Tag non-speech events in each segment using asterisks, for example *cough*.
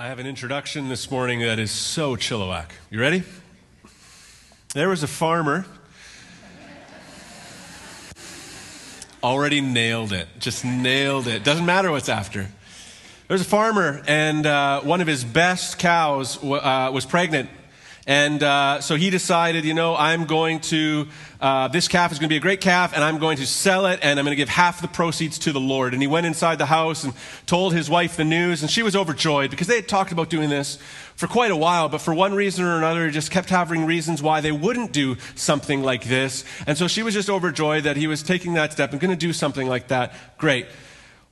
I have an introduction this morning that is so Chilliwack. You ready? There was a farmer. Already nailed it. Just nailed it. Doesn't matter what's after. There was a farmer, and uh, one of his best cows w- uh, was pregnant and uh, so he decided, you know, I'm going to, uh, this calf is going to be a great calf, and I'm going to sell it, and I'm going to give half the proceeds to the Lord. And he went inside the house and told his wife the news, and she was overjoyed because they had talked about doing this for quite a while, but for one reason or another, just kept having reasons why they wouldn't do something like this. And so she was just overjoyed that he was taking that step and going to do something like that. Great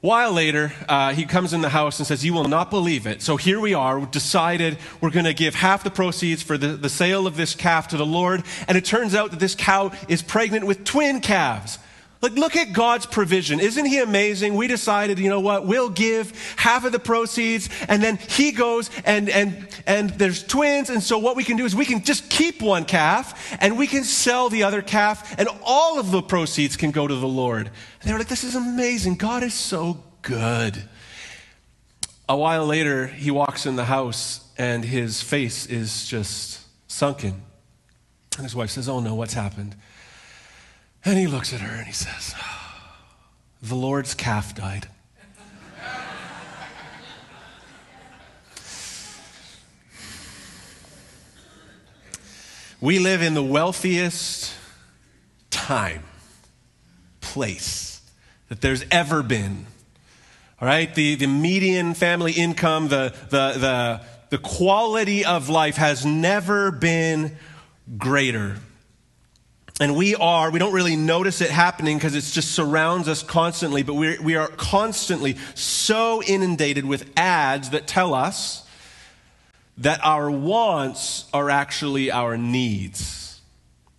while later, uh, he comes in the house and says, You will not believe it. So here we are, we decided we're going to give half the proceeds for the, the sale of this calf to the Lord. And it turns out that this cow is pregnant with twin calves. Like, look at God's provision. Isn't he amazing? We decided, you know what, we'll give half of the proceeds, and then he goes and, and, and there's twins, and so what we can do is we can just keep one calf, and we can sell the other calf, and all of the proceeds can go to the Lord. And they were like, this is amazing. God is so good. A while later, he walks in the house, and his face is just sunken. And his wife says, oh no, what's happened? And he looks at her and he says, The Lord's calf died. we live in the wealthiest time, place that there's ever been. All right? The, the median family income, the, the, the, the quality of life has never been greater. And we are, we don't really notice it happening because it just surrounds us constantly, but we we are constantly so inundated with ads that tell us that our wants are actually our needs.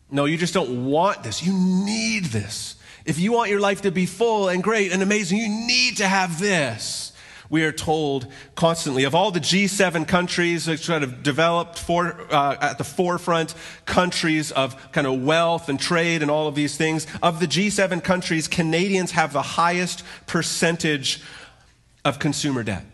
No, you just don't want this. You need this. If you want your life to be full and great and amazing, you need to have this we are told constantly of all the G7 countries that kind of developed for, uh, at the forefront countries of kind of wealth and trade and all of these things, of the G7 countries, Canadians have the highest percentage of consumer debt.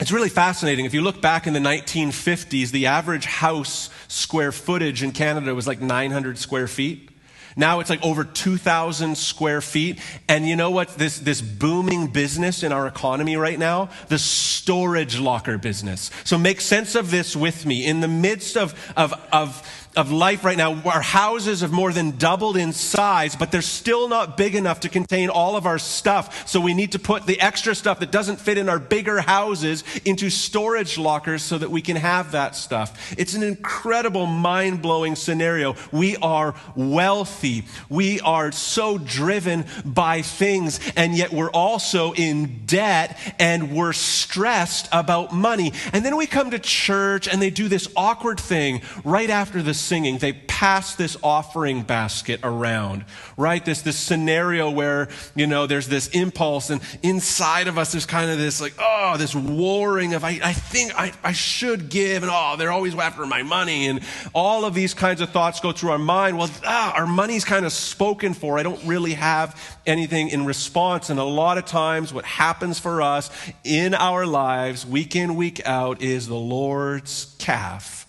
It's really fascinating. If you look back in the 1950s, the average house square footage in Canada was like 900 square feet. Now it's like over 2,000 square feet. And you know what? This, this booming business in our economy right now, the storage locker business. So make sense of this with me. In the midst of, of, of of life right now, our houses have more than doubled in size, but they're still not big enough to contain all of our stuff. So we need to put the extra stuff that doesn't fit in our bigger houses into storage lockers so that we can have that stuff. It's an incredible, mind blowing scenario. We are wealthy. We are so driven by things, and yet we're also in debt and we're stressed about money. And then we come to church and they do this awkward thing right after the singing, they pass this offering basket around, right? This, this scenario where, you know, there's this impulse and inside of us there's kind of this like, oh, this warring of, I, I think I, I should give and oh, they're always after my money and all of these kinds of thoughts go through our mind. Well, ah, our money's kind of spoken for. I don't really have anything in response. And a lot of times what happens for us in our lives, week in, week out, is the Lord's calf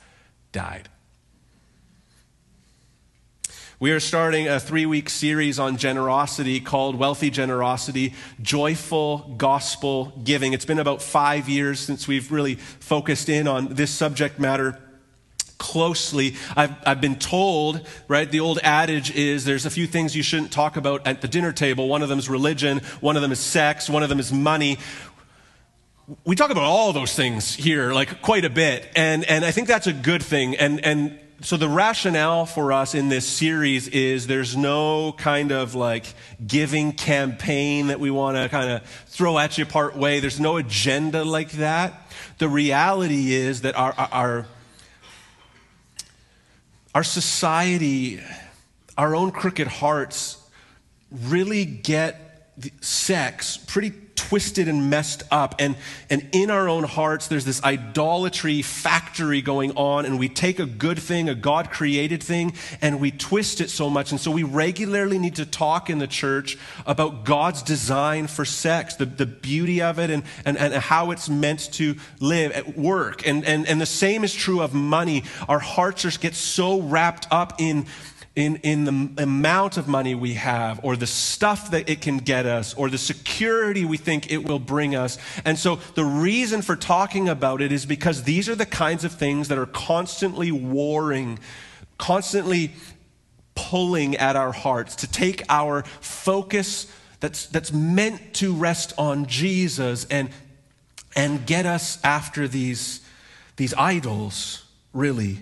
died. We are starting a three week series on generosity called Wealthy Generosity Joyful Gospel Giving. It's been about five years since we've really focused in on this subject matter closely. I've, I've been told, right, the old adage is there's a few things you shouldn't talk about at the dinner table. One of them is religion, one of them is sex, one of them is money we talk about all those things here like quite a bit and and i think that's a good thing and and so the rationale for us in this series is there's no kind of like giving campaign that we want to kind of throw at you part way. There's no agenda like that. The reality is that our, our, our society, our own crooked hearts really get sex pretty twisted and messed up. And, and in our own hearts, there's this idolatry factory going on, and we take a good thing, a God created thing, and we twist it so much. And so we regularly need to talk in the church about God's design for sex, the, the beauty of it, and, and, and how it's meant to live at work. And, and, and the same is true of money. Our hearts just get so wrapped up in in, in the amount of money we have, or the stuff that it can get us, or the security we think it will bring us. And so the reason for talking about it is because these are the kinds of things that are constantly warring, constantly pulling at our hearts to take our focus that's, that's meant to rest on Jesus and, and get us after these, these idols, really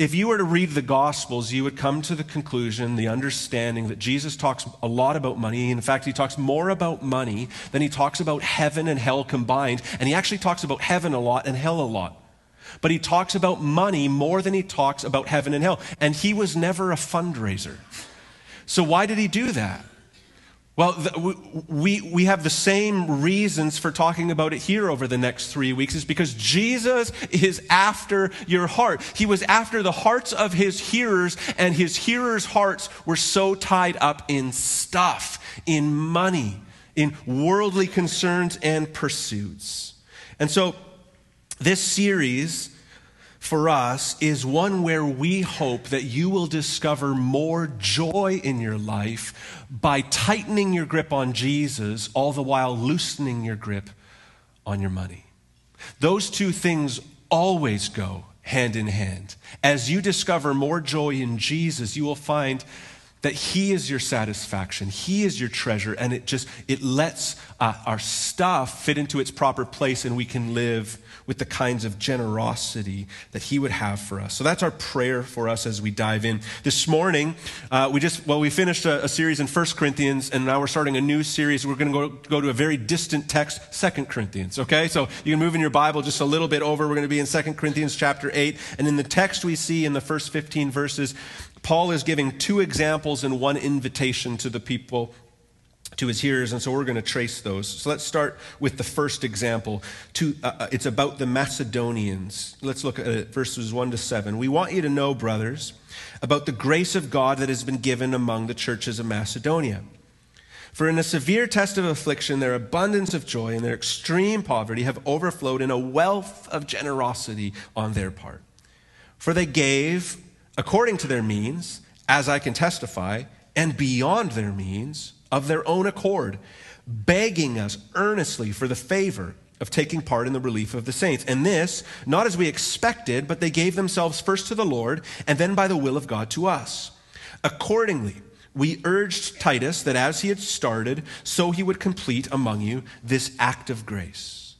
if you were to read the Gospels, you would come to the conclusion, the understanding that Jesus talks a lot about money. In fact, he talks more about money than he talks about heaven and hell combined. And he actually talks about heaven a lot and hell a lot. But he talks about money more than he talks about heaven and hell. And he was never a fundraiser. So why did he do that? Well, the, we, we have the same reasons for talking about it here over the next three weeks, is because Jesus is after your heart. He was after the hearts of his hearers, and his hearers' hearts were so tied up in stuff, in money, in worldly concerns and pursuits. And so, this series for us is one where we hope that you will discover more joy in your life by tightening your grip on Jesus, all the while loosening your grip on your money. Those two things always go hand in hand. As you discover more joy in Jesus, you will find that he is your satisfaction he is your treasure and it just it lets uh, our stuff fit into its proper place and we can live with the kinds of generosity that he would have for us. So that's our prayer for us as we dive in. This morning uh, we just well we finished a, a, series in First corinthians and now we're starting a new series. We're going to go, to a very distant text Second corinthians okay? So you can move in your bible just a little bit over. We're going to be in Second corinthians chapter 8 and in the text we see in the first 15 verses Paul is giving two examples and one invitation to the people, to his hearers, and so we're going to trace those. So let's start with the first example. To, uh, uh, it's about the Macedonians. Let's look at it, verses 1 to 7. We want you to know, brothers, about the grace of God that has been given among the churches of Macedonia. For in a severe test of affliction, their abundance of joy and their extreme poverty have overflowed in a wealth of generosity on their part. For they gave according to their means, as I can testify, and beyond their means, of their own accord, begging us earnestly for the favor of taking part in the relief of the saints. And this, not as we expected, but they gave themselves first to the Lord, and then by the will of God to us. Accordingly, we urged Titus that as he had started, so he would complete among you this act of grace.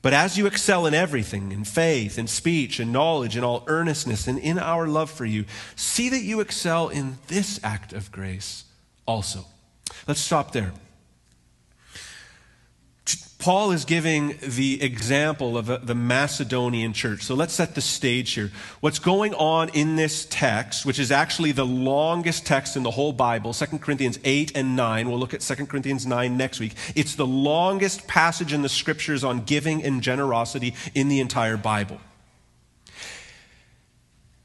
But as you excel in everything, in faith, in speech, in knowledge, in all earnestness, and in our love for you, see that you excel in this act of grace also. Let's stop there. Paul is giving the example of the Macedonian church. So let's set the stage here. What's going on in this text, which is actually the longest text in the whole Bible, 2 Corinthians 8 and 9. We'll look at 2 Corinthians 9 next week. It's the longest passage in the scriptures on giving and generosity in the entire Bible.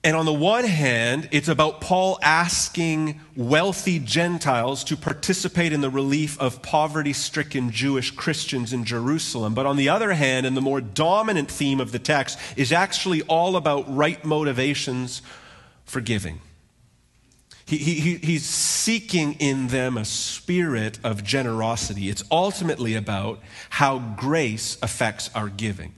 And on the one hand, it's about Paul asking wealthy Gentiles to participate in the relief of poverty stricken Jewish Christians in Jerusalem. But on the other hand, and the more dominant theme of the text, is actually all about right motivations for giving. He, he, he's seeking in them a spirit of generosity. It's ultimately about how grace affects our giving.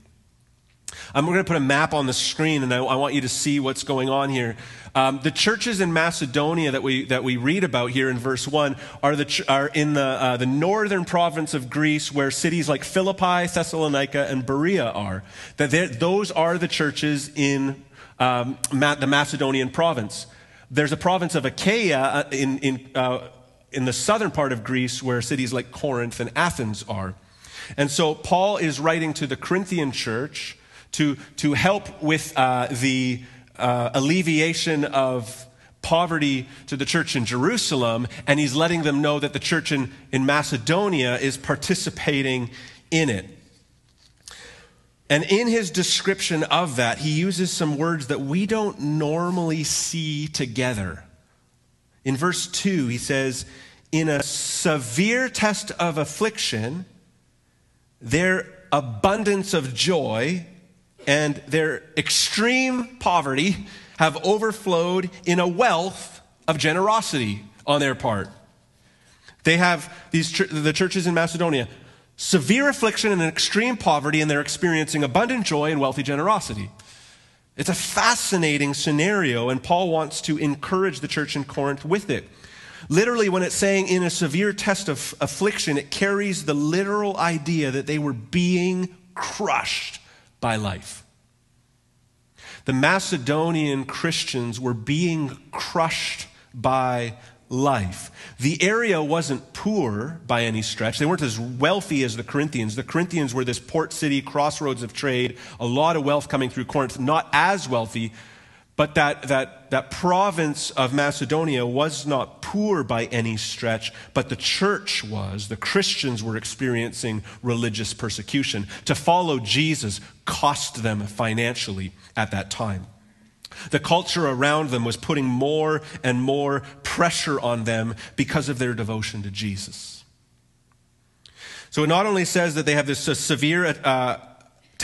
Um, we're going to put a map on the screen, and I, I want you to see what's going on here. Um, the churches in Macedonia that we, that we read about here in verse 1 are, the, are in the, uh, the northern province of Greece, where cities like Philippi, Thessalonica, and Berea are. That those are the churches in um, Ma- the Macedonian province. There's a province of Achaia uh, in, in, uh, in the southern part of Greece where cities like Corinth and Athens are. And so Paul is writing to the Corinthian church to, to help with uh, the uh, alleviation of poverty to the church in Jerusalem, and he's letting them know that the church in, in Macedonia is participating in it. And in his description of that, he uses some words that we don't normally see together. In verse 2, he says, In a severe test of affliction, their abundance of joy and their extreme poverty have overflowed in a wealth of generosity on their part. They have these the churches in Macedonia severe affliction and extreme poverty, and they're experiencing abundant joy and wealthy generosity. It's a fascinating scenario, and Paul wants to encourage the church in Corinth with it. Literally, when it's saying in a severe test of affliction, it carries the literal idea that they were being crushed by life. The Macedonian Christians were being crushed by life. The area wasn't poor by any stretch. They weren't as wealthy as the Corinthians. The Corinthians were this port city, crossroads of trade, a lot of wealth coming through Corinth, not as wealthy, but that, that, that province of Macedonia was not poor by any stretch, but the church was. The Christians were experiencing religious persecution. To follow Jesus cost them financially at that time. The culture around them was putting more and more pressure on them because of their devotion to Jesus. So it not only says that they have this severe uh,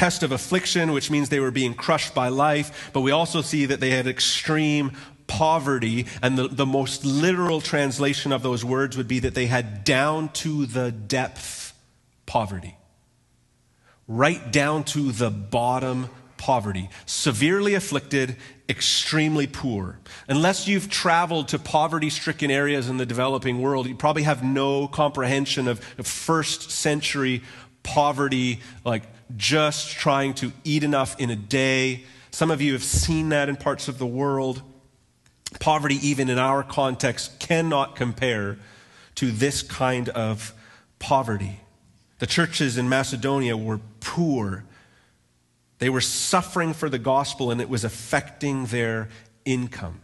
test of affliction, which means they were being crushed by life, but we also see that they had extreme poverty. And the, the most literal translation of those words would be that they had down to the depth poverty, right down to the bottom poverty, severely afflicted, extremely poor. Unless you've traveled to poverty stricken areas in the developing world, you probably have no comprehension of, first century poverty, like just trying to eat enough in a day. Some of you have seen that in parts of the world. Poverty, even in our context, cannot compare to this kind of poverty. The churches in Macedonia were poor. They were suffering for the gospel and it was affecting their income.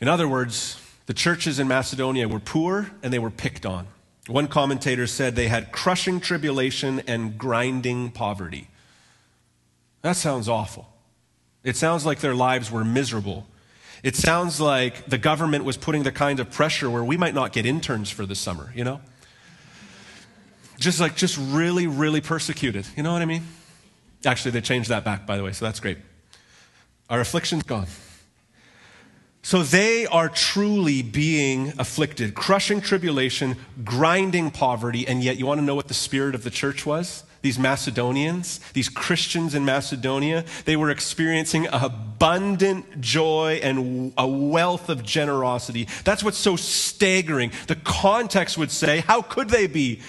In other words, the churches in Macedonia were poor and they were picked on. One commentator said they had crushing tribulation and grinding poverty. That sounds awful. It sounds like their lives were miserable. It sounds like the government was putting the kind of pressure where we might not get interns for the summer, you know? Just like, just really, really persecuted. You know what I mean? Actually, they changed that back, by the way, so that's great. Our affliction's gone. So they are truly being afflicted, crushing tribulation, grinding poverty, and yet you want to know what the spirit of the church was? These Macedonians, these Christians in Macedonia, they were experiencing abundant joy and a wealth of generosity. That's what's so staggering. The context would say, how could they be?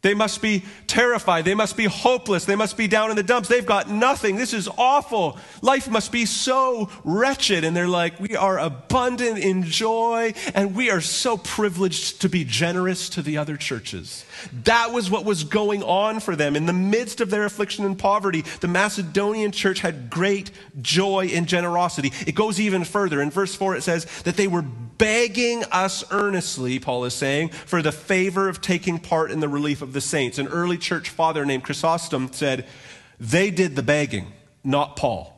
They must be terrified. They must be hopeless. They must be down in the dumps. They've got nothing. This is awful. Life must be so wretched. And they're like, we are abundant in joy and we are so privileged to be generous to the other churches. That was what was going on for them. In the midst of their affliction and poverty, the Macedonian church had great joy and generosity. It goes even further. In verse 4, it says that they were begging us earnestly, Paul is saying, for the favor of taking part in the relief of the saints. An early church father named Chrysostom said, They did the begging, not Paul.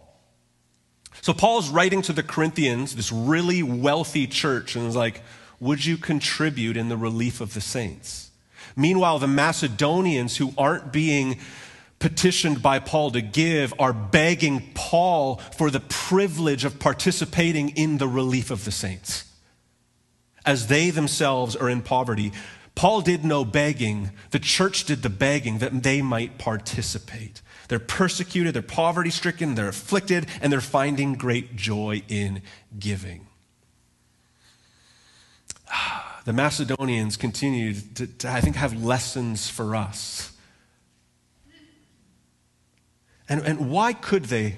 So Paul's writing to the Corinthians, this really wealthy church, and is like, Would you contribute in the relief of the saints? Meanwhile, the Macedonians who aren't being petitioned by Paul to give are begging Paul for the privilege of participating in the relief of the saints as they themselves are in poverty. Paul did no begging. The church did the begging that they might participate. They're persecuted, they're poverty stricken, they're afflicted, and they're finding great joy in giving. Ah, The Macedonians continue to, to I think, have lessons for us. And, and why could they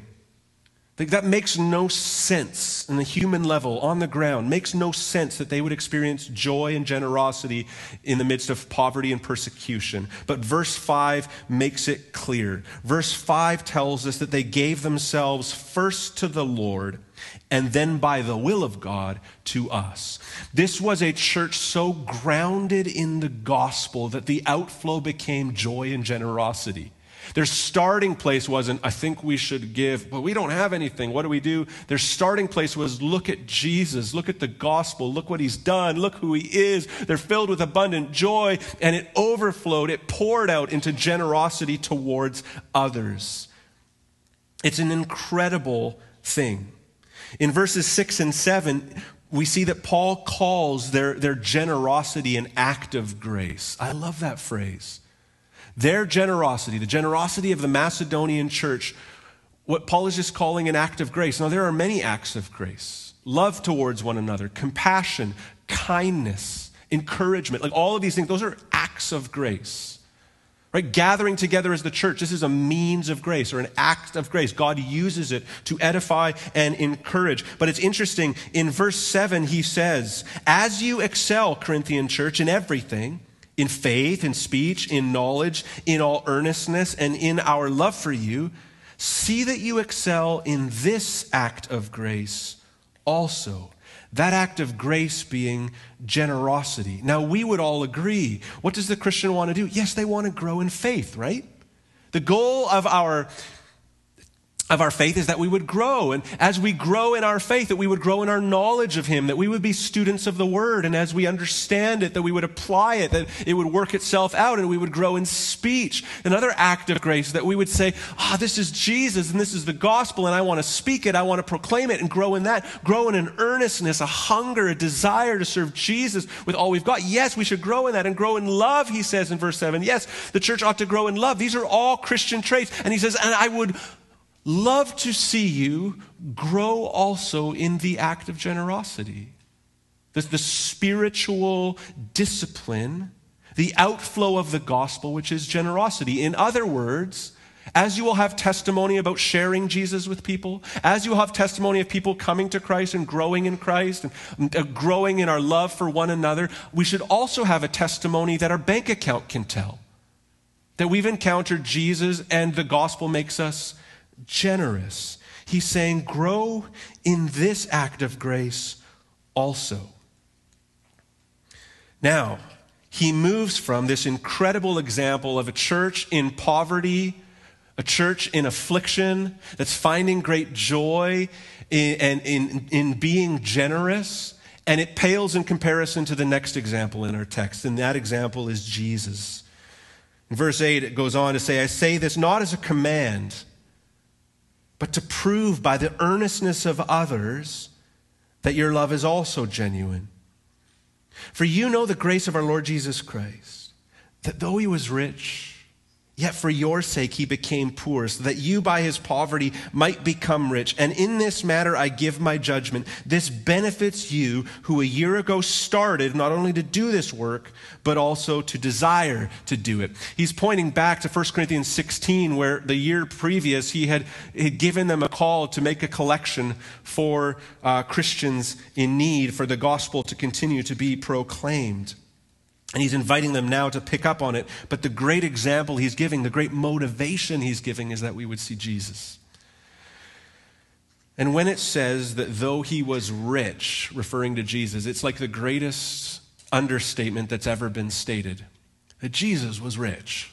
that makes no sense in the human level, on the ground. Makes no sense that they would experience joy and generosity in the midst of poverty and persecution. But verse 5 makes it clear. Verse 5 tells us that they gave themselves first to the Lord and then by the will of God to us. This was a church so grounded in the gospel that the outflow became joy and generosity. Their starting place wasn't, I think we should give, but we don't have anything. What do we do? Their starting place was, look at Jesus, look at the gospel, look what he's done, look who he is. They're filled with abundant joy, and it overflowed, it poured out into generosity towards others. It's an incredible thing. In verses 6 and 7, we see that Paul calls their, their generosity an act of grace. I love that phrase. Their generosity, the generosity of the Macedonian church, what Paul is just calling an act of grace. Now, there are many acts of grace love towards one another, compassion, kindness, encouragement, like all of these things, those are acts of grace. Right? Gathering together as the church, this is a means of grace or an act of grace. God uses it to edify and encourage. But it's interesting, in verse 7, he says, As you excel, Corinthian church, in everything, in faith, in speech, in knowledge, in all earnestness, and in our love for you, see that you excel in this act of grace also. That act of grace being generosity. Now, we would all agree. What does the Christian want to do? Yes, they want to grow in faith, right? The goal of our of our faith is that we would grow. And as we grow in our faith, that we would grow in our knowledge of Him, that we would be students of the Word. And as we understand it, that we would apply it, that it would work itself out, and we would grow in speech. Another act of grace, that we would say, ah, oh, this is Jesus, and this is the gospel, and I want to speak it, I want to proclaim it, and grow in that. Grow in an earnestness, a hunger, a desire to serve Jesus with all we've got. Yes, we should grow in that, and grow in love, he says in verse 7. Yes, the church ought to grow in love. These are all Christian traits. And he says, and I would love to see you grow also in the act of generosity. The, the spiritual discipline, the outflow of the gospel, which is generosity. In other words, as you will have testimony about sharing Jesus with people, as you will have testimony of people coming to Christ and growing in Christ and uh, growing in our love for one another, we should also have a testimony that our bank account can tell. That we've encountered Jesus and the gospel makes us generous. He's saying, grow in this act of grace also. Now, he moves from this incredible example of a church in poverty, a church in affliction that's finding great joy in, in, in, in being generous, and it pales in comparison to the next example in our text, and that example is Jesus. In verse 8, it goes on to say, I say this not as a command but to prove by the earnestness of others that your love is also genuine. For you know the grace of our Lord Jesus Christ, that though he was rich, Yet for your sake he became poor, so that you by his poverty might become rich. And in this matter I give my judgment. This benefits you who a year ago started not only to do this work, but also to desire to do it. He's pointing back to 1 Corinthians 16, where the year previous he had, had given them a call to make a collection for uh, Christians in need, for the gospel to continue to be proclaimed. And he's inviting them now to pick up on it. But the great example he's giving, the great motivation he's giving, is that we would see Jesus. And when it says that though he was rich, referring to Jesus, it's like the greatest understatement that's ever been stated that Jesus was rich.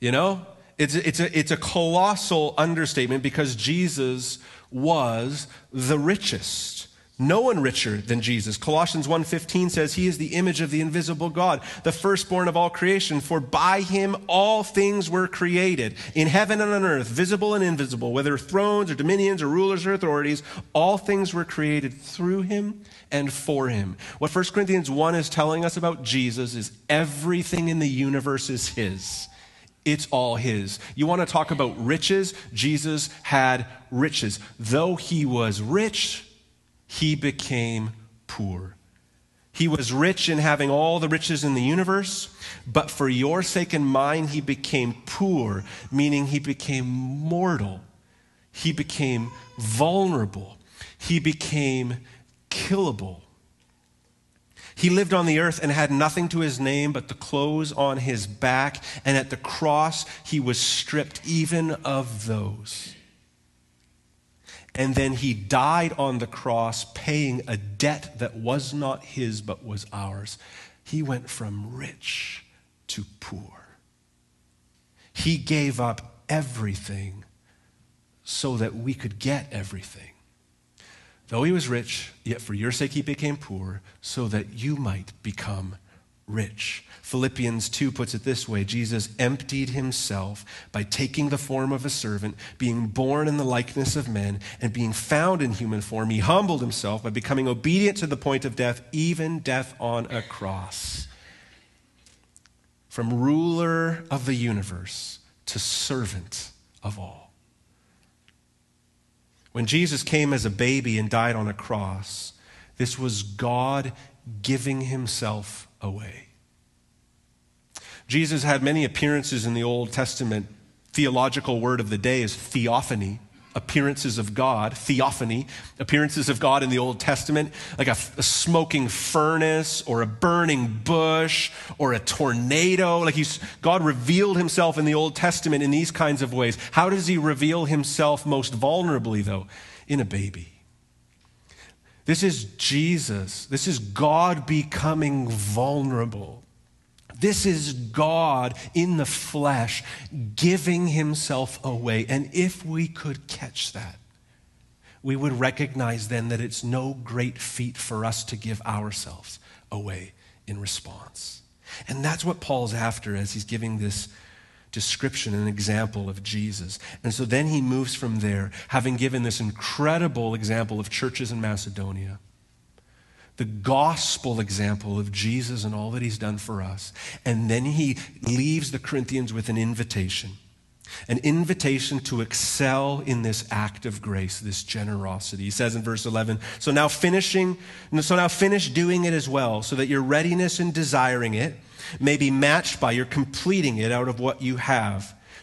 You know? It's a, it's a, it's a colossal understatement because Jesus was the richest. No one richer than Jesus. Colossians 1:15 says he is the image of the invisible God, the firstborn of all creation, for by him all things were created, in heaven and on earth, visible and invisible, whether thrones or dominions or rulers or authorities, all things were created through him and for him. What 1 Corinthians 1 is telling us about Jesus is everything in the universe is his. It's all his. You want to talk about riches? Jesus had riches. Though he was rich, he became poor. He was rich in having all the riches in the universe, but for your sake and mine, he became poor, meaning he became mortal. He became vulnerable. He became killable. He lived on the earth and had nothing to his name but the clothes on his back, and at the cross he was stripped even of those. And then he died on the cross, paying a debt that was not his but was ours. He went from rich to poor. He gave up everything so that we could get everything. Though he was rich, yet for your sake he became poor, so that you might become rich. Philippians 2 puts it this way Jesus emptied himself by taking the form of a servant, being born in the likeness of men, and being found in human form. He humbled himself by becoming obedient to the point of death, even death on a cross. From ruler of the universe to servant of all. When Jesus came as a baby and died on a cross, this was God giving himself away. Jesus had many appearances in the Old Testament. Theological word of the day is theophany appearances of God, theophany, appearances of God in the Old Testament, like a, a, smoking furnace or a burning bush or a tornado. Like he's, God revealed himself in the Old Testament in these kinds of ways. How does he reveal himself most vulnerably, though? In a baby. This is Jesus. This is God becoming vulnerable. This is God in the flesh giving himself away. And if we could catch that, we would recognize then that it's no great feat for us to give ourselves away in response. And that's what Paul's after as he's giving this description and example of Jesus. And so then he moves from there, having given this incredible example of churches in Macedonia the gospel example of Jesus and all that he's done for us. And then he leaves the Corinthians with an invitation an invitation to excel in this act of grace, this generosity. He says in verse 11, so now finishing, so now finish doing it as well, so that your readiness in desiring it may be matched by your completing it out of what you have.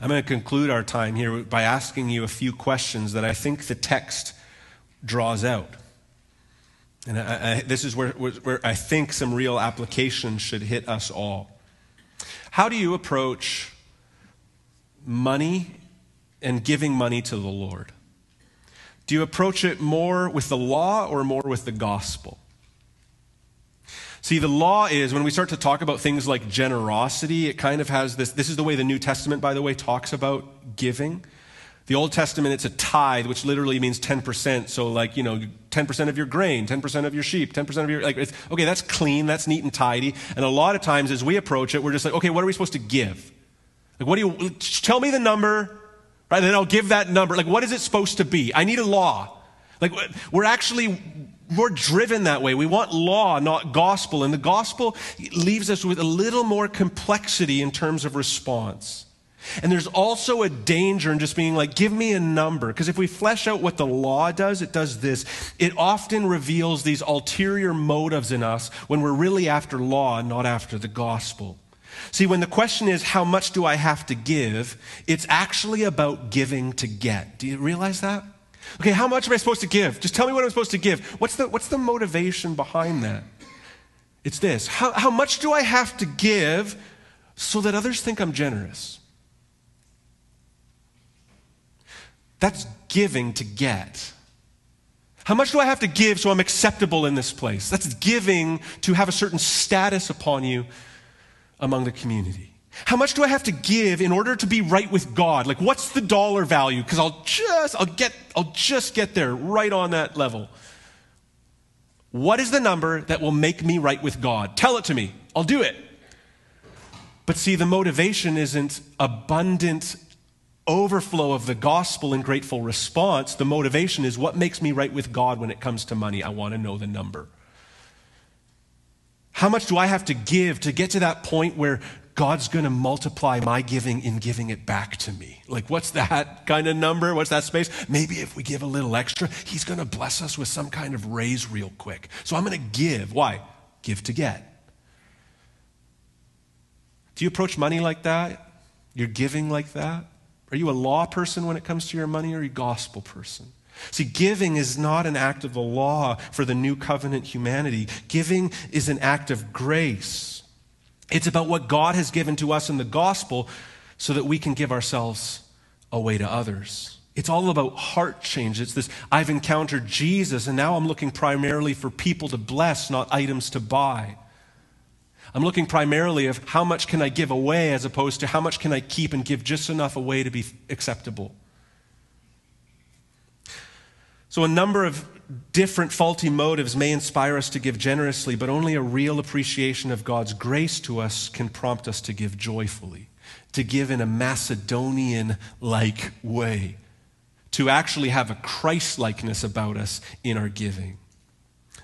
I'm going to conclude our time here by asking you a few questions that I think the text draws out. And I, I, this is where, where I think some real application should hit us all. How do you approach money and giving money to the Lord? Do you approach it more with the law or more with the gospel? See, the law is when we start to talk about things like generosity, it kind of has this. This is the way the New Testament, by the way, talks about giving. The Old Testament, it's a tithe, which literally means 10%. So, like, you know, 10% of your grain, 10% of your sheep, 10% of your, like, okay, that's clean, that's neat and tidy. And a lot of times as we approach it, we're just like, okay, what are we supposed to give? Like, what do you, tell me the number, right? Then I'll give that number. Like, what is it supposed to be? I need a law. Like, we're actually we're driven that way. We want law, not gospel. And the gospel leaves us with a little more complexity in terms of response. And there's also a danger in just being like, give me a number. Because if we flesh out what the law does, it does this. It often reveals these ulterior motives in us when we're really after law and not after the gospel. See, when the question is, how much do I have to give? It's actually about giving to get. Do you realize that? Okay, how much am I supposed to give? Just tell me what I'm supposed to give. What's the, what's the motivation behind that? It's this how, how much do I have to give so that others think I'm generous? That's giving to get. How much do I have to give so I'm acceptable in this place? That's giving to have a certain status upon you among the community. How much do I have to give in order to be right with God? Like what's the dollar value? Because I'll just I'll get I'll just get there right on that level. What is the number that will make me right with God? Tell it to me. I'll do it. But see, the motivation isn't abundant overflow of the gospel and grateful response, the motivation is what makes me right with God when it comes to money? I want to know the number. How much do I have to give to get to that point where God's going to multiply my giving in giving it back to me? Like, what's that *laughs* kind of number? What's that space? Maybe if we give a little extra, He's going to bless us with some kind of raise real quick. So I'm going to give. Why? Give to get. Do you approach money like that? You're giving like that? Are you a law person when it comes to your money or are you a gospel person? See, giving is not an act of the law for the new covenant humanity. Giving is an act of grace. It's about what God has given to us in the gospel so that we can give ourselves away to others. It's all about heart change. It's this I've encountered Jesus, and now I'm looking primarily for people to bless, not items to buy. I'm looking primarily of how much can I give away as opposed to how much can I keep and give just enough away to be acceptable. So, a number of different faulty motives may inspire us to give generously, but only a real appreciation of God's grace to us can prompt us to give joyfully, to give in a Macedonian like way, to actually have a Christ likeness about us in our giving.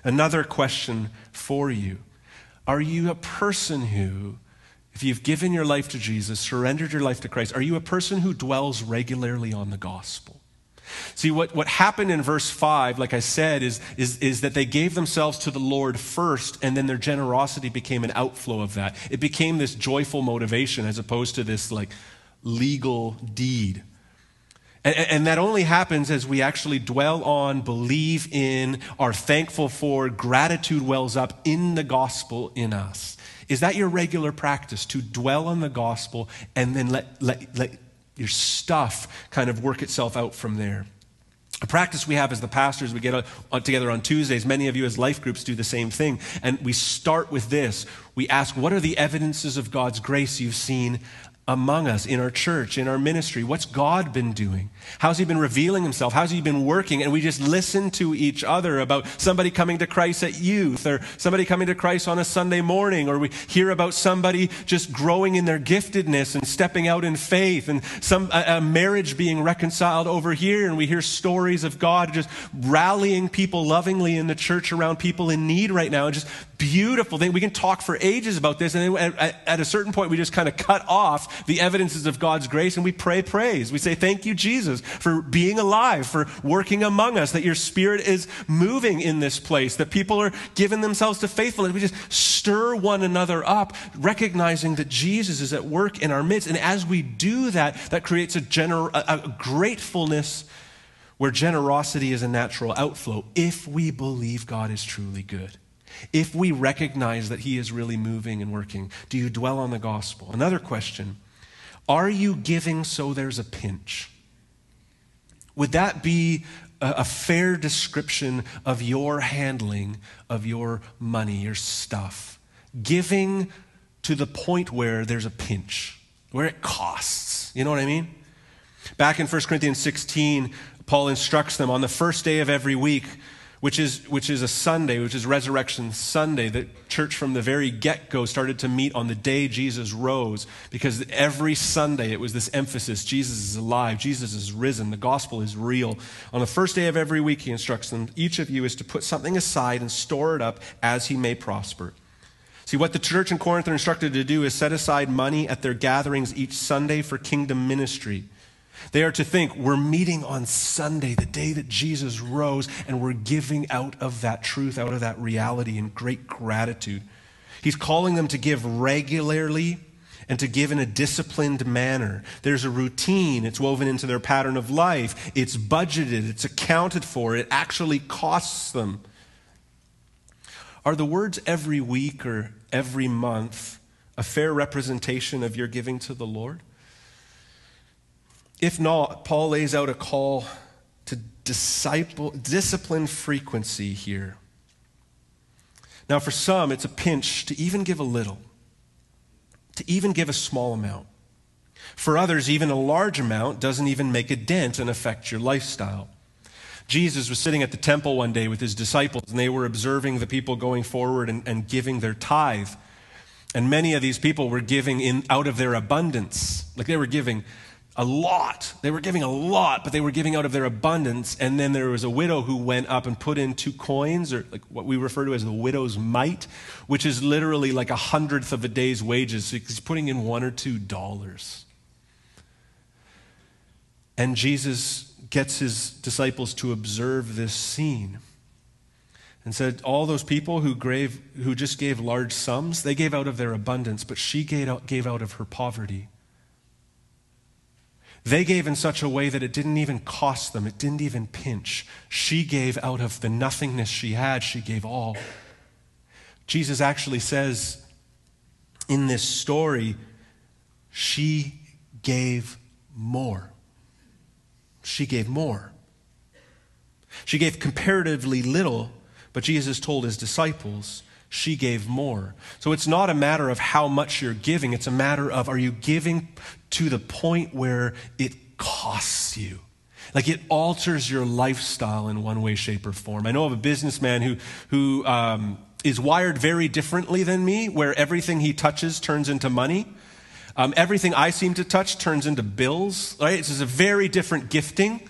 Another question for you are you a person who, if you've given your life to Jesus, surrendered your life to Christ, are you a person who dwells regularly on the gospel? See, what, what happened in verse 5, like I said, is, is, is that they gave themselves to the Lord first, and then their generosity became an outflow of that. It became this joyful motivation as opposed to this like legal deed. And, and, that only happens as we actually dwell on, believe in, are thankful for, gratitude wells up in the gospel in us. Is that your regular practice to dwell on the gospel and then let, let, let your stuff kind of work itself out from there? A practice we have as the pastors, we get together on Tuesdays. Many of you, as life groups, do the same thing. And we start with this. We ask, What are the evidences of God's grace you've seen among us, in our church, in our ministry? What's God been doing? How's He been revealing Himself? How's He been working? And we just listen to each other about somebody coming to Christ at youth or somebody coming to Christ on a Sunday morning, or we hear about somebody just growing in their giftedness and stepping out in faith, and some a, a marriage being reconciled over here, and we hear stories of God just rallying people lovingly in the church around people in need right now, and just beautiful thing. We can talk for ages about this, and then at, at a certain point, we just kind of cut off the evidences of God's grace and we pray praise. We say, Thank you, Jesus, for being alive, for working among us, that your spirit is moving in this place, that people are giving themselves to faithfulness. We just stir one another up, recognizing that Jesus is at work in our midst. And as we do that, that creates a, gener- a, a gratefulness where generosity is a natural outflow if we believe God is truly good. If we recognize that He is really moving and working, do you dwell on the gospel? Another question Are you giving so there's a pinch? Would that be a, fair description of your handling of your money, your stuff? Giving to the point where there's a pinch, where it costs. You know what I mean? Back in 1 Corinthians 16, Paul instructs them on the first day of every week which is, which is a Sunday, which is Resurrection Sunday, that church from the very get go started to meet on the day Jesus rose, because every Sunday it was this emphasis Jesus is alive, Jesus is risen, the gospel is real. On the first day of every week, he instructs them each of you is to put something aside and store it up as he may prosper. See, what the church in Corinth are instructed to do is set aside money at their gatherings each Sunday for kingdom ministry. They are to think, we're meeting on Sunday, the day that Jesus rose, and we're giving out of that truth, out of that reality in great gratitude. He's calling them to give regularly and to give in a disciplined manner. There's a routine, it's woven into their pattern of life, it's budgeted, it's accounted for, it actually costs them. Are the words every week or every month a fair representation of your giving to the Lord? If not, Paul lays out a call to disciple, discipline frequency here. Now, for some, it's a pinch to even give a little, to even give a small amount. For others, even a large amount doesn't even make a dent and affect your lifestyle. Jesus was sitting at the temple one day with his disciples, and they were observing the people going forward and, and giving their tithe. And many of these people were giving in out of their abundance. Like they were giving a lot. They were giving a lot, but they were giving out of their abundance. And then there was a widow who went up and put in two coins, or like what we refer to as the widow's mite, which is literally like a hundredth of a day's wages. So he's putting in one or two dollars. And Jesus gets his disciples to observe this scene and said all those people who, gave, who just gave large sums they gave out of their abundance but she gave out, gave out of her poverty they gave in such a way that it didn't even cost them, it didn't even pinch. She gave out of the nothingness she had, she gave all. Jesus actually says in this story, she gave more. She gave more. She gave comparatively little, but Jesus told his disciples, she gave more. So it's not a matter of how much you're giving, it's a matter of are you giving to the point where it costs you? Like it alters your lifestyle in one way, shape, or form. I know of a businessman who, who um, is wired very differently than me, where everything he touches turns into money. Um, everything I seem to touch turns into bills, right? It's a very different gifting.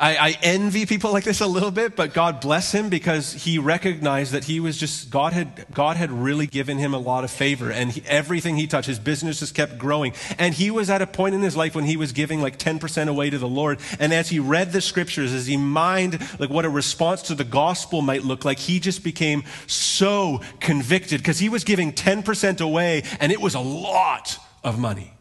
I, I, envy people like this a little bit, but God bless him because he recognized that he was just, God had, God had really given him a lot of favor and he, everything he touched, his business just kept growing. And he was at a point in his life when he was giving like 10% away to the Lord. And as he read the scriptures, as he mined like what a response to the gospel might look like, he just became so convicted because he was giving 10% away and it was a lot of money.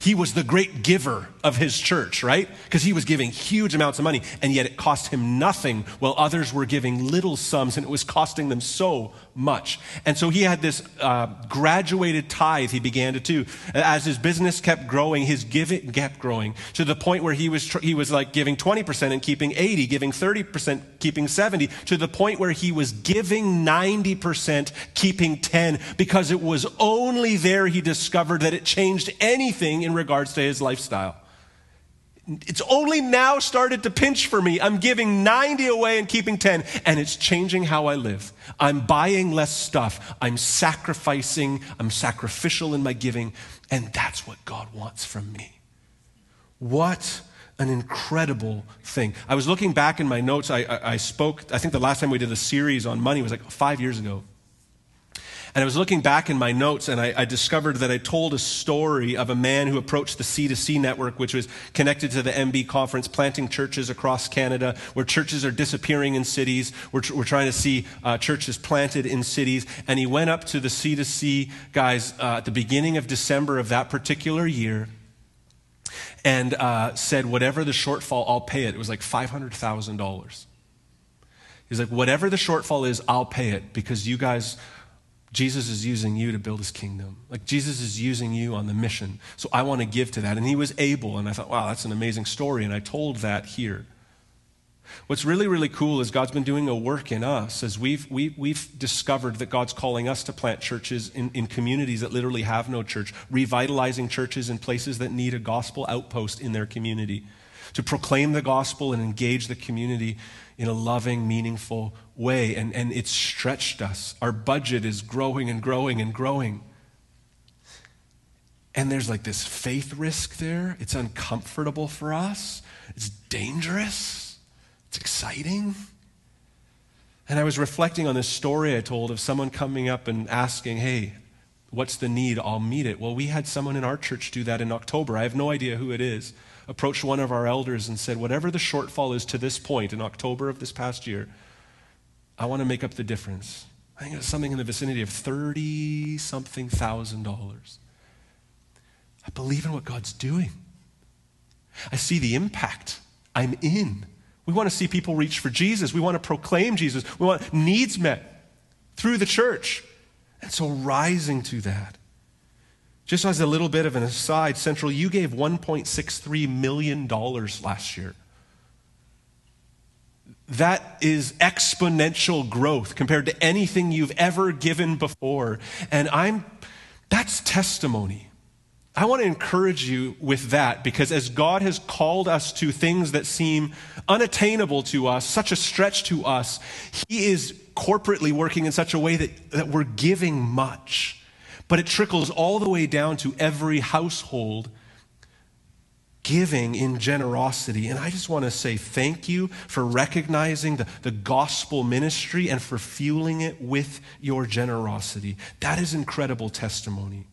He was the great giver of his church, right? Because he was giving huge amounts of money, and yet it cost him nothing while others were giving little sums, and it was costing them so much. And so he had this uh, graduated tithe he began to do. As his business kept growing, his giving kept growing to the point where he was, tr- he was like giving 20% and keeping 80, giving 30%, keeping 70, to the point where he was giving 90%, keeping 10, because it was only there he discovered that it changed anything in regards to his lifestyle. It's only now started to pinch for me. I'm giving 90 away and keeping 10, and it's changing how I live. I'm buying less stuff. I'm sacrificing. I'm sacrificial in my giving, and that's what God wants from me. What an incredible thing. I was looking back in my notes. I, I, I spoke, I think the last time we did a series on money was like five years ago. And I was looking back in my notes and I, I, discovered that I told a story of a man who approached the C2C network, which was connected to the MB conference, planting churches across Canada, where churches are disappearing in cities. We're, we're trying to see uh, churches planted in cities. And he went up to the C2C guys uh, at the beginning of December of that particular year and uh, said, Whatever the shortfall, I'll pay it. It was like $500,000. He's like, Whatever the shortfall is, I'll pay it because you guys Jesus is using you to build his kingdom. Like Jesus is using you on the mission. So I want to give to that. And he was able. And I thought, wow, that's an amazing story. And I told that here. What's really, really cool is God's been doing a work in us as we've, we, have we have discovered that God's calling us to plant churches in, in communities that literally have no church, revitalizing churches in places that need a gospel outpost in their community, to proclaim the gospel and engage the community in a loving, meaningful way. And, and it's stretched us. Our budget is growing and growing and growing. And there's like this faith risk there. It's uncomfortable for us, it's dangerous, it's exciting. And I was reflecting on this story I told of someone coming up and asking, Hey, what's the need? I'll meet it. Well, we had someone in our church do that in October. I have no idea who it is approached one of our elders and said, Whatever the shortfall is to this point in October of this past year, I want to make up the difference. I think it was something in the vicinity of 30 something thousand dollars. I believe in what God's doing. I see the impact I'm in. We want to see people reach for Jesus. We want to proclaim Jesus. We want needs met through the church. And so rising to that. Just as a little bit of an aside, Central, you gave $1.63 million last year. That is exponential growth compared to anything you've ever given before. And I'm, that's testimony. I want to encourage you with that because as God has called us to things that seem unattainable to us, such a stretch to us, He is corporately working in such a way that, that we're giving much but it trickles all the way down to every household giving in generosity. And I just want to say thank you for recognizing the, the gospel ministry and for fueling it with your generosity. That is incredible testimony.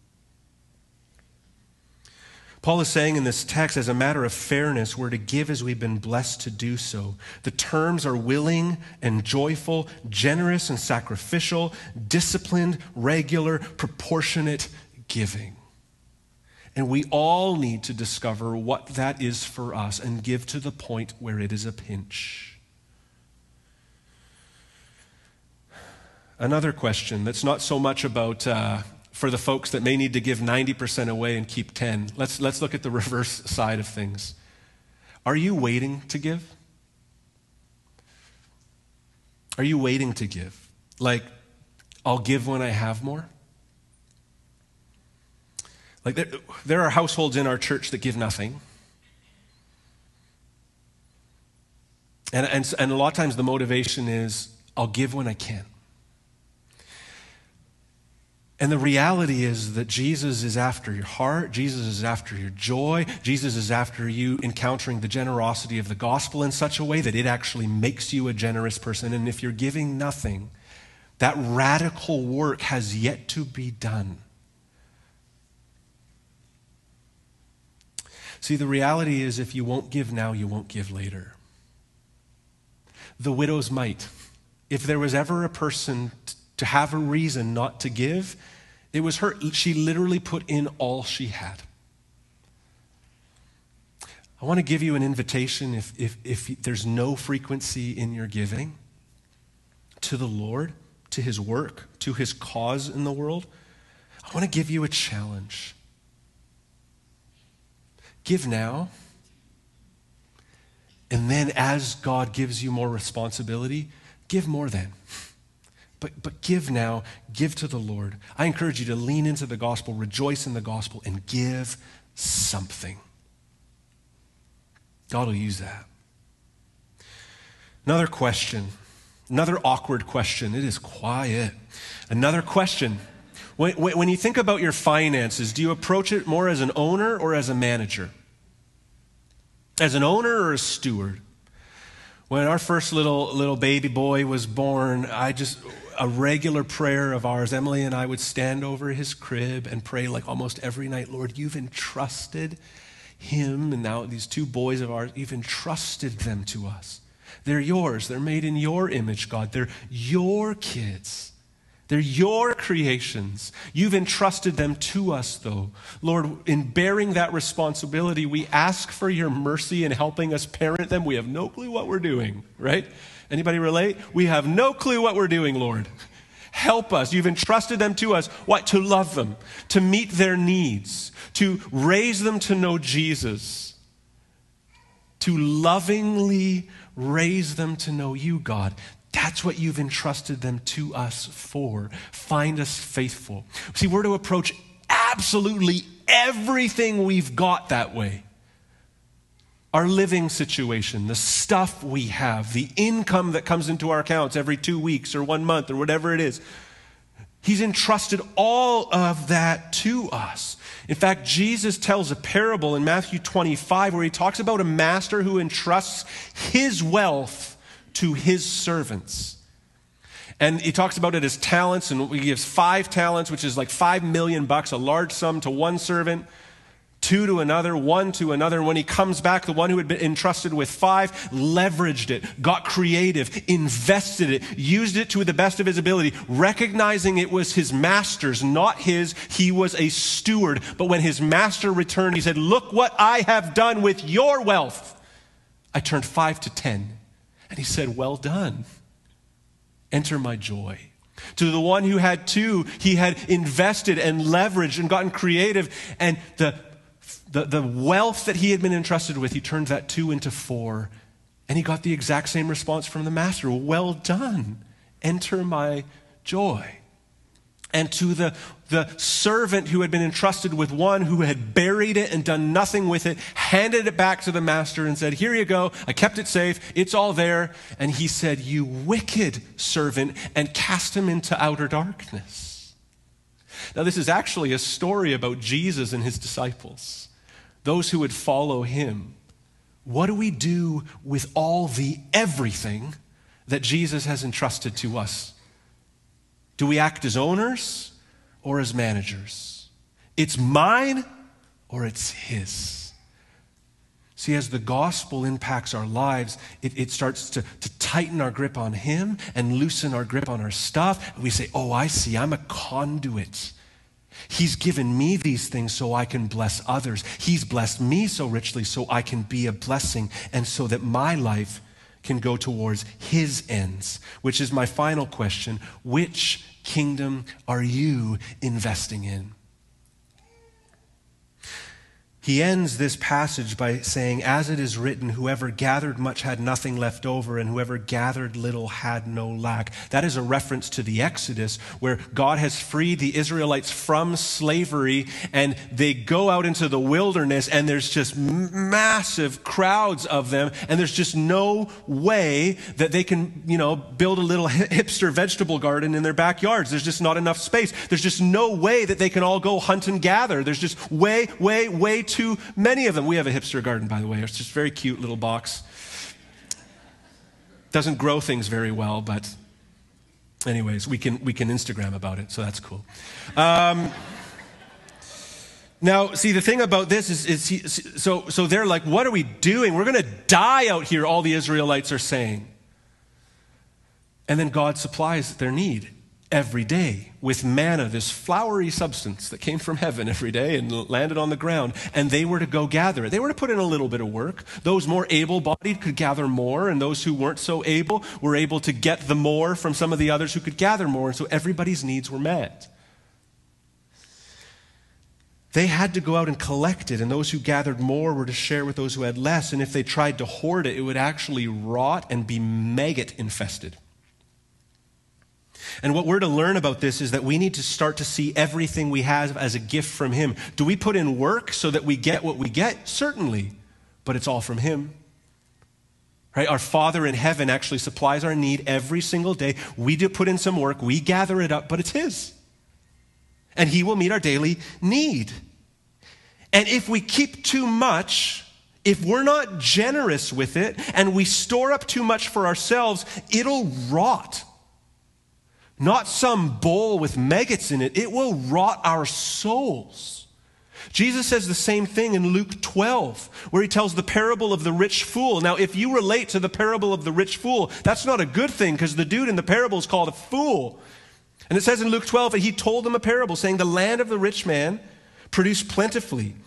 Paul is saying in this text, as a matter of fairness, we're to give as we've been blessed to do so. The terms are willing and joyful, generous and sacrificial, disciplined, regular, proportionate giving. And we all need to discover what that is for us and give to the point where it is a pinch. Another question that's not so much about uh, for the folks that may need to give 90% away and keep 10. Let's, let's look at the *laughs* reverse side of things. Are you waiting to give? Are you waiting to give? Like, I'll give when I have more? Like, there, there are households in our church that give nothing. And, and, and a lot of times the motivation is, I'll give when I can. And the reality is that Jesus is after your heart. Jesus is after your joy. Jesus is after you encountering the generosity of the gospel in such a way that it actually makes you a generous person. And if you're giving nothing, that radical work has yet to be done. See, the reality is if you won't give now, you won't give later. The widow's mite. If there was ever a person to have a reason not to give, it was her. She literally put in all she had. I want to give you an invitation if, if, if there's no frequency in your giving to the Lord, to his work, to his cause in the world. I want to give you a challenge. Give now. And then, as God gives you more responsibility, give more then. But, but give now, give to the Lord. I encourage you to lean into the gospel, rejoice in the gospel, and give something. God will use that. Another question, another awkward question. It is quiet. Another question. When, when you think about your finances, do you approach it more as an owner or as a manager? As an owner or a steward? When our first little little baby boy was born, I just a regular prayer of ours. Emily and I would stand over his crib and pray like almost every night, Lord, you've entrusted him and now these two boys of ours, you've entrusted them to us. They're yours. They're made in your image, God. They're your kids. They're your creations. You've entrusted them to us, though. Lord, in bearing that responsibility, we ask for your mercy in helping us parent them. We have no clue what we're doing, right? Anybody relate? We have no clue what we're doing, Lord. Help us. You've entrusted them to us. What? To love them, to meet their needs, to raise them to know Jesus, to lovingly raise them to know you, God. That's what you've entrusted them to us for. Find us faithful. See, we're to approach absolutely everything we've got that way. Our living situation, the stuff we have, the income that comes into our accounts every two weeks or one month or whatever it is. He's entrusted all of that to us. In fact, Jesus tells a parable in Matthew 25 where he talks about a master who entrusts his wealth to his servants. And he talks about it as talents, and he gives five talents, which is like five million bucks, a large sum to one servant, two to another, one to another. And when he comes back, the one who had been entrusted with five leveraged it, got creative, invested it, used it to the best of his ability, recognizing it was his master's, not his. He was a steward. But when his master returned, he said, Look what I have done with your wealth. I turned five to ten. And he said, Well done. Enter my joy. To the one who had two, he had invested and leveraged and gotten creative. And the, the, the wealth that he had been entrusted with, he turned that two into four. And he got the exact same response from the master Well done. Enter my joy and to the, the servant who had been entrusted with one who had buried it and done nothing with it, handed it back to the master and said, Here you go. I kept it safe. It's all there. And he said, You wicked servant, and cast him into outer darkness. Now, this is actually a story about Jesus and his disciples. those who would follow him, what do we do with all the everything that Jesus has entrusted to us? Do we act as owners or as managers? It's mine or it's his. See, as the gospel impacts our lives, it, it starts to, to tighten our grip on Him and loosen our grip on our stuff. And we say, Oh, I see, I'm a conduit. He's given me these things so I can bless others. He's blessed me so richly so I can be a blessing and so that my life can go towards His ends, which is my final question. Which kingdom are you investing in? He ends this passage by saying, As it is written, whoever gathered much had nothing left over, and whoever gathered little had no lack. That is a reference to the Exodus, where God has freed the Israelites from slavery, and they go out into the wilderness, and there's just massive crowds of them, and there's just no way that they can, you know, build a little hipster vegetable garden in their backyards. There's just not enough space. There's just no way that they can all go hunt and gather. There's just way, way, way too too many of them. We have a hipster garden, by the way. It's just very cute little box. Doesn't grow things very well, but anyways, we can, we can Instagram about it, so that's cool. Um, now, see, the thing about this is, is he, so, so they're like, what are we doing? We're going to die out here, all the Israelites are saying. And then God supplies their need every day with manna, this flowery substance that came from heaven every day and landed on the ground. And they were to go gather it. They were to put in a little bit of work. Those more able bodied could gather more, and those who weren't so able were able to get the more from some of the others who could gather more. And so everybody's needs were met. They had to go out and collect it, and those who gathered more were to share with those who had less. And if they tried to hoard it, it would actually rot and be maggot infested. And what we're to learn about this is that we need to start to see everything we have as a gift from Him. Do we put in work so that we get what we get? Certainly, but it's all from Him. Right? Our Father in heaven actually supplies our need every single day. We do put in some work, we gather it up, but it's His. And He will meet our daily need. And if we keep too much, if we're not generous with it and we store up too much for ourselves, it'll rot not some bowl with maggots in it. It will rot our souls. Jesus says the same thing in Luke 12, where he tells the parable of the rich fool. Now, if you relate to the parable of the rich fool, that's not a good thing because the dude in the parable is called a fool. And it says in Luke 12 that he told them a parable saying, The land of the rich man produced plentifully.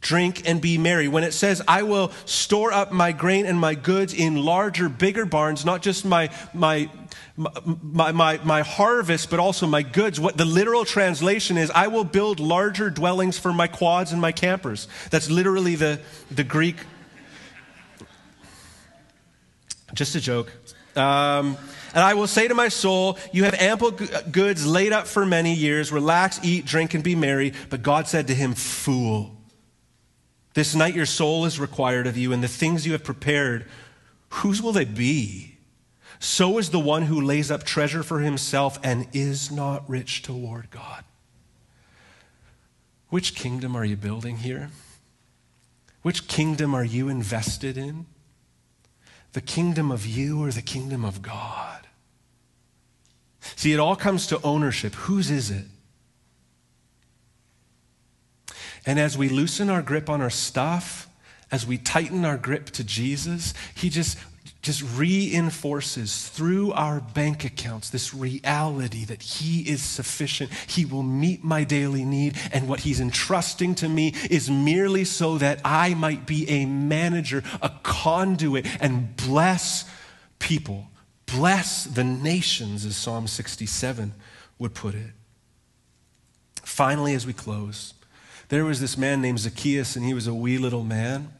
drink, and be merry. When it says, I will store up my grain and my goods in larger, bigger barns, not just my, my, my, my, my harvest, but also my goods. What the literal translation is, I will build larger dwellings for my quads and my campers. That's literally the, the Greek. Just a joke. Um, and I will say to my soul, You have ample goods laid up for many years. Relax, eat, drink, and be merry. But God said to him, Fool, this night your soul is required of you, and the things you have prepared, whose will they be? So is the one who lays up treasure for himself and is not rich toward God. Which kingdom are you building here? Which kingdom are you invested in? The kingdom of you or the kingdom of God? See, it all comes to ownership. Whose is it? And as we loosen our grip on our stuff, as we tighten our grip to Jesus, He just just reinforces through our bank accounts this reality that He is sufficient. He will meet my daily need. And what He's entrusting to me is merely so that I might be a manager, a conduit, and bless people, bless the nations, as Psalm 67 would put it. Finally, as we close, there was this man named Zacchaeus, and he was a wee little man.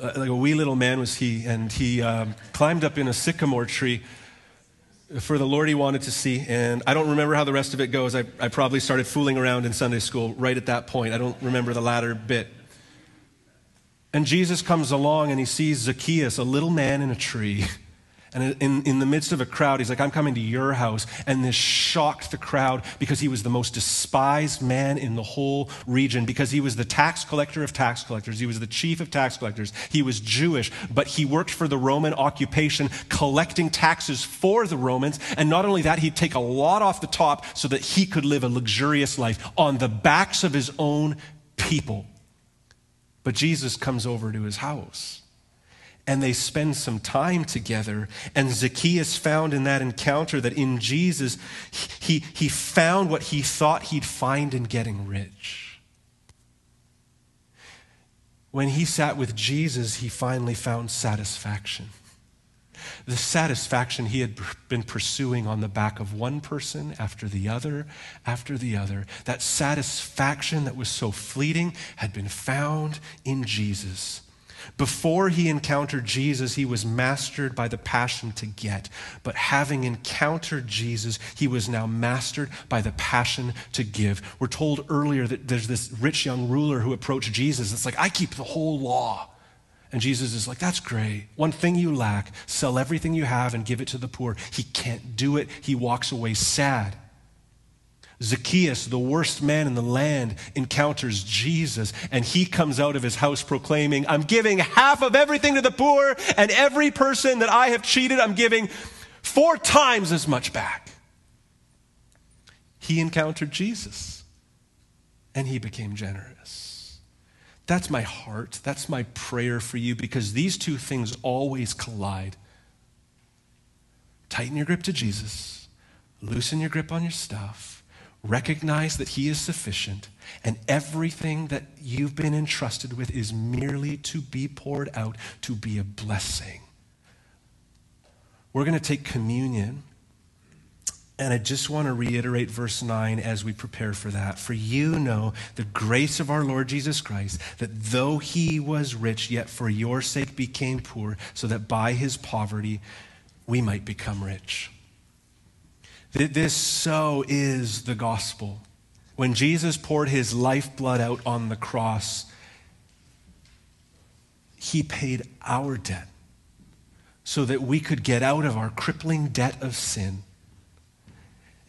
Uh, like a wee little man was he, and he um, climbed up in a sycamore tree for the Lord he wanted to see. And I don't remember how the rest of it goes. I, I probably started fooling around in Sunday school right at that point. I don't remember the latter bit. And Jesus comes along and he sees Zacchaeus, a little man in a tree. *laughs* And in, in the midst of a crowd, he's like, I'm coming to your house. And this shocked the crowd because he was the most despised man in the whole region, because he was the tax collector of tax collectors. He was the chief of tax collectors. He was Jewish, but he worked for the Roman occupation, collecting taxes for the Romans. And not only that, he'd take a lot off the top so that he could live a luxurious life on the backs of his own people. But Jesus comes over to his house and they spend some time together. And Zacchaeus found in that encounter that in Jesus, he, he found what he thought he'd find in getting rich. When he sat with Jesus, he finally found satisfaction. The satisfaction he had been pursuing on the back of one person after the other after the other. That satisfaction that was so fleeting had been found in Jesus. Before he encountered Jesus, he was mastered by the passion to get. But having encountered Jesus, he was now mastered by the passion to give. We're told earlier that there's this rich young ruler who approached Jesus. It's like, I keep the whole law. And Jesus is like, That's great. One thing you lack, sell everything you have and give it to the poor. He can't do it. He walks away sad. Zacchaeus, the worst man in the land, encounters Jesus, and he comes out of his house proclaiming, I'm giving half of everything to the poor, and every person that I have cheated, I'm giving four times as much back. He encountered Jesus, and he became generous. That's my heart. That's my prayer for you because these two things always collide. Tighten your grip to Jesus, loosen your grip on your stuff Recognize that He is sufficient, and everything that you've been entrusted with is merely to be poured out to be a blessing. We're going to take communion, and I just want to reiterate verse 9 as we prepare for that. For you know the grace of our Lord Jesus Christ, that though He was rich, yet for your sake became poor, so that by His poverty we might become rich. This so is the gospel. When Jesus poured his lifeblood out on the cross, he paid our debt so that we could get out of our crippling debt of sin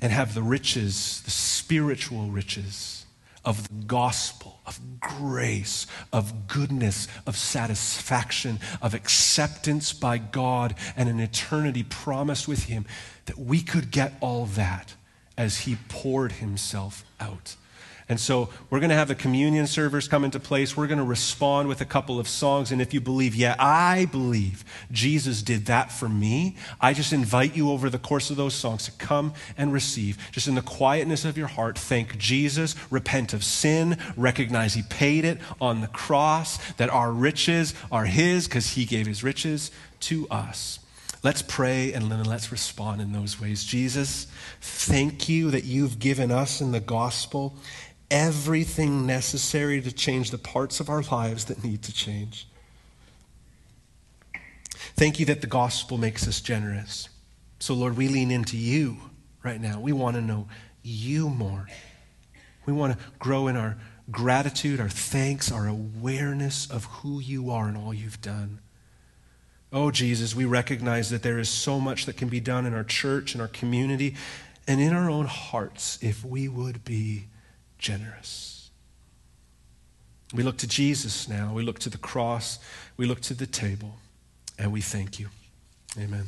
and have the riches, the spiritual riches of the gospel, of grace, of goodness, of satisfaction, of acceptance by God, and an eternity promised with Him, that we could get all that as He poured Himself out. And so we're going to have the communion servers come into place. We're going to respond with a couple of songs. And if you believe, yeah, I believe Jesus did that for me, I just invite you over the course of those songs to come and receive. Just in the quietness of your heart, thank Jesus, repent of sin, recognize He paid it on the cross, that our riches are His because He gave His riches to us. Let's pray and let's respond in those ways. Jesus, thank you that you've given us in the gospel everything necessary to change the parts of our lives that need to change. Thank you that the gospel makes us generous. So, Lord, we lean into you right now. We want to know you more. We want to grow in our gratitude, our thanks, our awareness of who you are and all you've done. Oh, Jesus, we recognize that there is so much that can be done in our church, in our community, and in our own hearts if we would be generous. We look to Jesus now. We look to the cross. We look to the table. And we thank you. Amen.